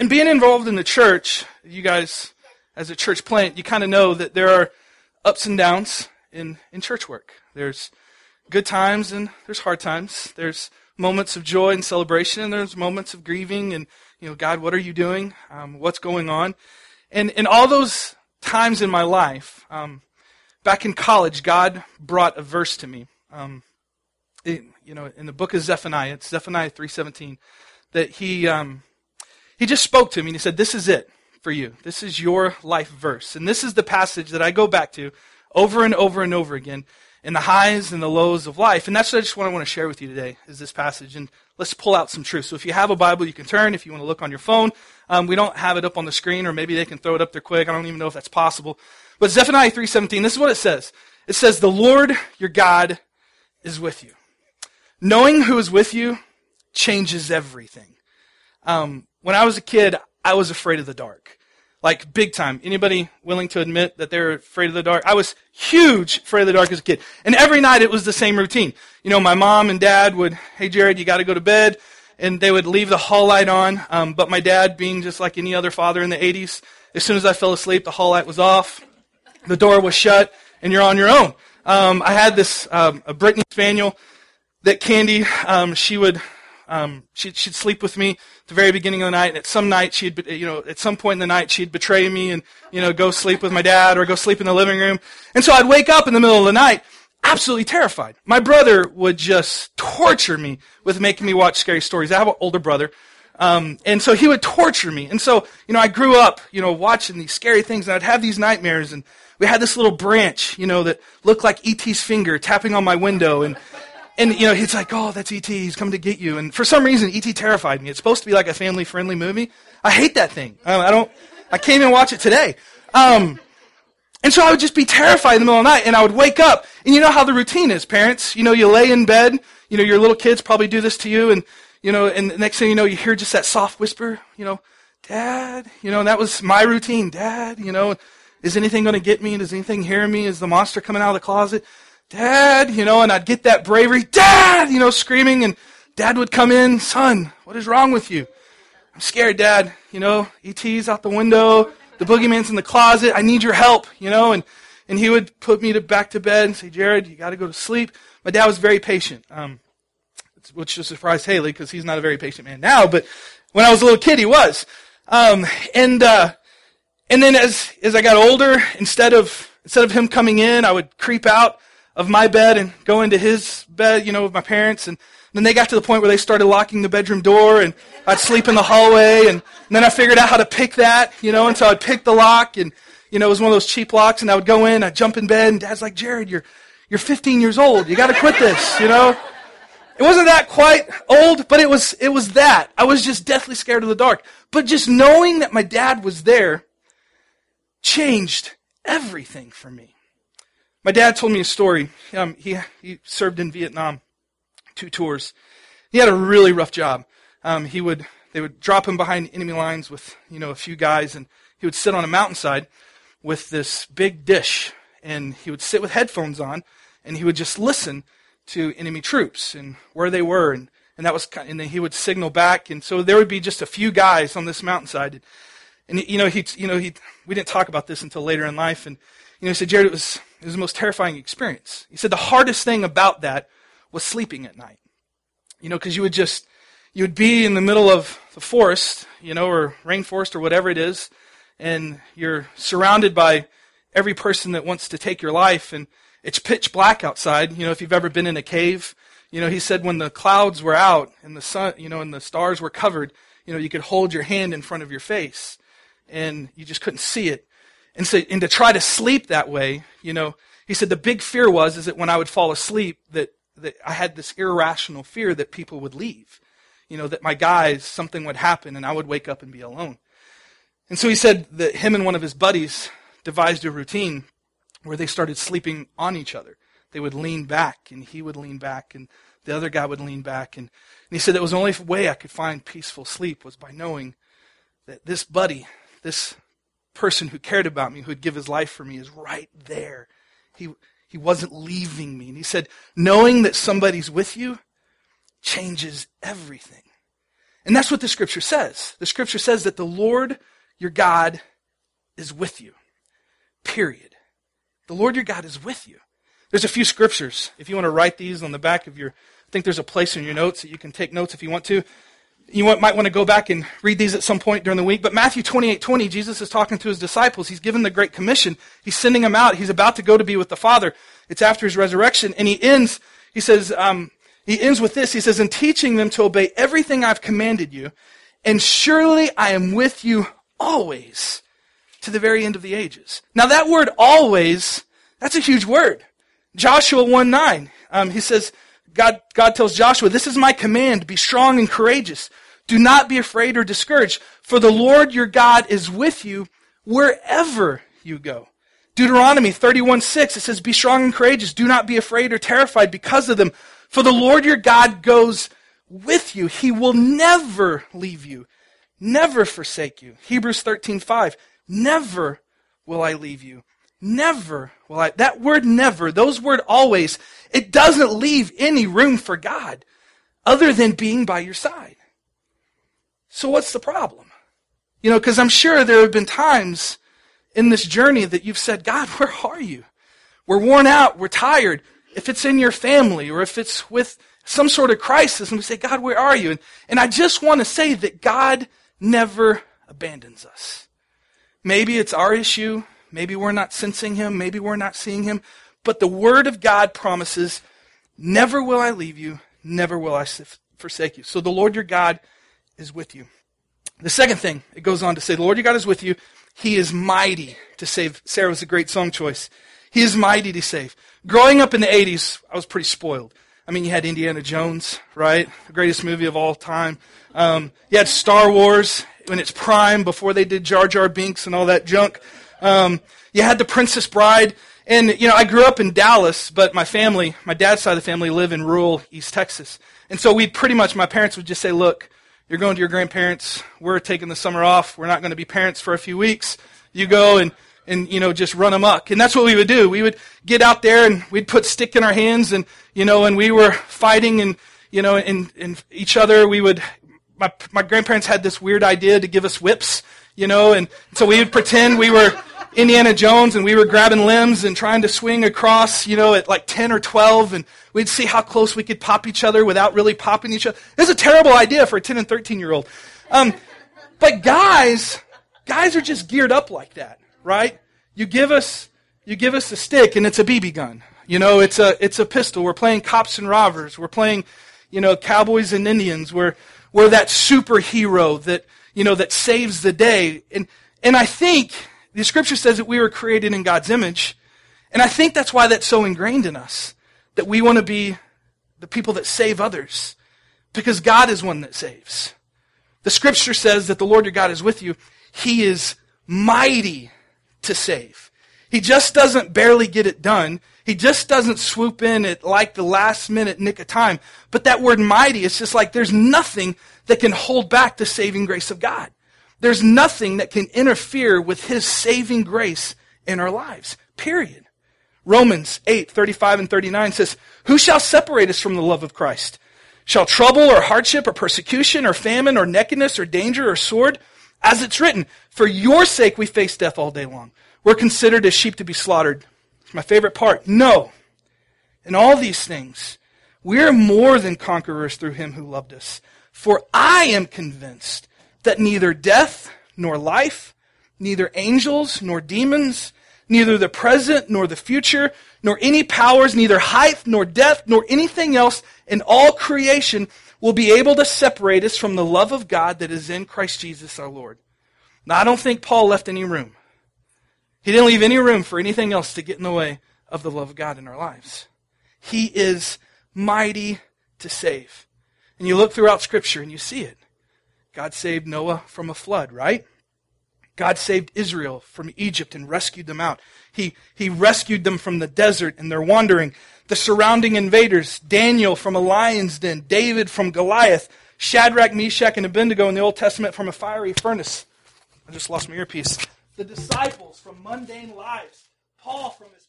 And being involved in the church, you guys, as a church plant, you kind of know that there are ups and downs in, in church work. There's good times and there's hard times. There's moments of joy and celebration, and there's moments of grieving and, you know, God, what are you doing? Um, what's going on? And in all those times in my life, um, back in college, God brought a verse to me. Um, it, you know, in the book of Zephaniah, it's Zephaniah 3.17, that he, um, he just spoke to me and he said, This is it for you. This is your life verse. And this is the passage that I go back to over and over and over again in the highs and the lows of life. And that's what I just want to want to share with you today is this passage. And let's pull out some truth. So if you have a Bible, you can turn. If you want to look on your phone, um, we don't have it up on the screen, or maybe they can throw it up there quick. I don't even know if that's possible. But Zephaniah 3.17, this is what it says. It says, The Lord your God is with you. Knowing who is with you changes everything. Um, when I was a kid, I was afraid of the dark. Like big time. Anybody willing to admit that they're afraid of the dark? I was huge afraid of the dark as a kid. And every night it was the same routine. You know, my mom and dad would, hey Jared, you gotta go to bed. And they would leave the hall light on. Um, but my dad, being just like any other father in the 80s, as soon as I fell asleep, the hall light was off. The door was shut and you're on your own. Um, I had this, um, a Brittany Spaniel that Candy, um, she would um, she'd, she'd sleep with me at the very beginning of the night, and at some night she'd, you know, at some point in the night she'd betray me and, you know, go sleep with my dad or go sleep in the living room. And so I'd wake up in the middle of the night absolutely terrified. My brother would just torture me with making me watch scary stories. I have an older brother. Um, and so he would torture me. And so, you know, I grew up, you know, watching these scary things and I'd have these nightmares and we had this little branch, you know, that looked like E.T.'s finger tapping on my window and, and you know, it's like, "Oh, that's ET. He's coming to get you." And for some reason, ET terrified me. It's supposed to be like a family-friendly movie. I hate that thing. Um, I don't. I can't even watch it today. Um, and so I would just be terrified in the middle of the night, and I would wake up. And you know how the routine is, parents. You know, you lay in bed. You know, your little kids probably do this to you, and you know, and the next thing you know, you hear just that soft whisper. You know, Dad. You know, and that was my routine. Dad. You know, is anything going to get me? Does anything hear me? Is the monster coming out of the closet? Dad, you know, and I'd get that bravery, Dad, you know, screaming, and Dad would come in, Son, what is wrong with you? I'm scared, Dad. You know, ET's out the window, the boogeyman's in the closet, I need your help, you know, and, and he would put me to back to bed and say, Jared, you got to go to sleep. My dad was very patient, um, which just surprised Haley because he's not a very patient man now, but when I was a little kid, he was. Um, and, uh, and then as, as I got older, instead of, instead of him coming in, I would creep out of my bed and go into his bed, you know, with my parents. And then they got to the point where they started locking the bedroom door and I'd sleep in the hallway. And, then I figured out how to pick that, you know, and so I'd pick the lock and, you know, it was one of those cheap locks and I would go in, I'd jump in bed and dad's like, Jared, you're, you're 15 years old. You got to quit this, you know? It wasn't that quite old, but it was, it was that. I was just deathly scared of the dark. But just knowing that my dad was there changed everything for me. My dad told me a story. Um, he, he served in Vietnam, two tours. He had a really rough job. Um, he would, they would drop him behind enemy lines with, you know, a few guys, and he would sit on a mountainside with this big dish, and he would sit with headphones on, and he would just listen to enemy troops and where they were, and, and that was, and then he would signal back, and so there would be just a few guys on this mountainside, and you know, he, you know, he, we didn't talk about this until later in life, and you know, he said, Jared, it was it was the most terrifying experience. He said the hardest thing about that was sleeping at night. You know, because you would just, you would be in the middle of the forest, you know, or rainforest or whatever it is, and you're surrounded by every person that wants to take your life, and it's pitch black outside. You know, if you've ever been in a cave, you know, he said when the clouds were out and the sun, you know, and the stars were covered, you know, you could hold your hand in front of your face, and you just couldn't see it. And so, and to try to sleep that way, you know, he said the big fear was is that when I would fall asleep, that, that I had this irrational fear that people would leave. You know, that my guys, something would happen and I would wake up and be alone. And so he said that him and one of his buddies devised a routine where they started sleeping on each other. They would lean back and he would lean back and the other guy would lean back. And, and he said that was the only way I could find peaceful sleep was by knowing that this buddy, this person who cared about me, who would give his life for me, is right there. He, he wasn't leaving me. And he said, knowing that somebody's with you changes everything. And that's what the scripture says. The scripture says that the Lord your God is with you. Period. The Lord your God is with you. There's a few scriptures. If you want to write these on the back of your, I think there's a place in your notes that you can take notes if you want to. You might want to go back and read these at some point during the week. But Matthew 28 20, Jesus is talking to his disciples. He's given the Great Commission. He's sending them out. He's about to go to be with the Father. It's after his resurrection. And he ends, he says, um, he ends with this. He says, in teaching them to obey everything I've commanded you, and surely I am with you always to the very end of the ages. Now that word always, that's a huge word. Joshua 1 9, um, he says, God, God tells Joshua, this is my command, be strong and courageous. Do not be afraid or discouraged, for the Lord your God is with you wherever you go. Deuteronomy 31 6, it says, Be strong and courageous. Do not be afraid or terrified because of them, for the Lord your God goes with you. He will never leave you, never forsake you. Hebrews 13 5, Never will I leave you. Never will I. That word never, those word always, it doesn't leave any room for God other than being by your side. So what's the problem? You know, because I'm sure there have been times in this journey that you've said, God, where are you? We're worn out. We're tired if it's in your family or if it's with some sort of crisis, and we say, God, where are you? And, and I just want to say that God never abandons us. Maybe it's our issue. Maybe we're not sensing him. Maybe we're not seeing him. But the word of God promises, never will I leave you. Never will I forsake you. So the Lord your God is with you. The second thing, it goes on to say, the Lord your God is with you. He is mighty to save. Sarah was a great song choice. He is mighty to save. Growing up in the 80s, I was pretty spoiled. I mean, you had Indiana Jones, right? The greatest movie of all time. Um, you had Star Wars in its prime before they did Jar Jar Binks and all that junk. Um, you had The Princess Bride. And, you know, I grew up in Dallas, but my family, my dad's side of the family, live in rural East Texas. And so we pretty much, my parents would just say, look, you're going to your grandparents. We're taking the summer off. We're not going to be parents for a few weeks. You go and and you know just run amok and that's what we would do we would get out there and we'd put stick in our hands and you know and we were fighting and you know in, in each other we would my, my grandparents had this weird idea to give us whips you know and so we would pretend we were indiana jones and we were grabbing limbs and trying to swing across you know at like 10 or 12 and we'd see how close we could pop each other without really popping each other it was a terrible idea for a 10 and 13 year old um, but guys guys are just geared up like that right? You give us you give us a stick and it's a BB gun. You know, it's a it's a pistol. We're playing cops and robbers. We're playing, you know, cowboys and Indians. We're we're that superhero that you know that saves the day. And and I think the scripture says that we were created in God's image. And I think that's why that's so ingrained in us. That we want to be the people that save others. Because God is one that saves. The scripture says that the Lord your God is with you. He is mighty to save. He just doesn't barely get it done. He just doesn't swoop in at like the last minute nick of time. But that word mighty, it's just like there's nothing that can hold back the saving grace of God. There's nothing that can interfere with his saving grace in our lives. Period. Romans 8, 35 and 39 says, Who shall separate us from the love of Christ? Shall trouble or hardship or persecution or famine or nakedness or danger or sword? As it's written, for your sake we face death all day long. We're considered as sheep to be slaughtered. It's my favorite part. No. In all these things, we're more than conquerors through him who loved us. For I am convinced that neither death nor life, neither angels nor demons, neither the present nor the future, nor any powers, neither height nor depth, nor anything else in all creation will be able to separate us from the love of God that is in Christ Jesus our Lord. Now, I don't think Paul left any room. He didn't leave any room for anything else to get in the way of the love of God in our lives. He is mighty to save. And you look throughout Scripture and you see it. God saved Noah from a flood, right? God saved Israel from Egypt and rescued them out. He, he rescued them from the desert and their wandering the surrounding invaders Daniel from a lion's den, David from Goliath, Shadrach, Meshach, and Abednego in the Old Testament from a fiery furnace. I just lost my earpiece. The disciples from mundane lives, Paul from his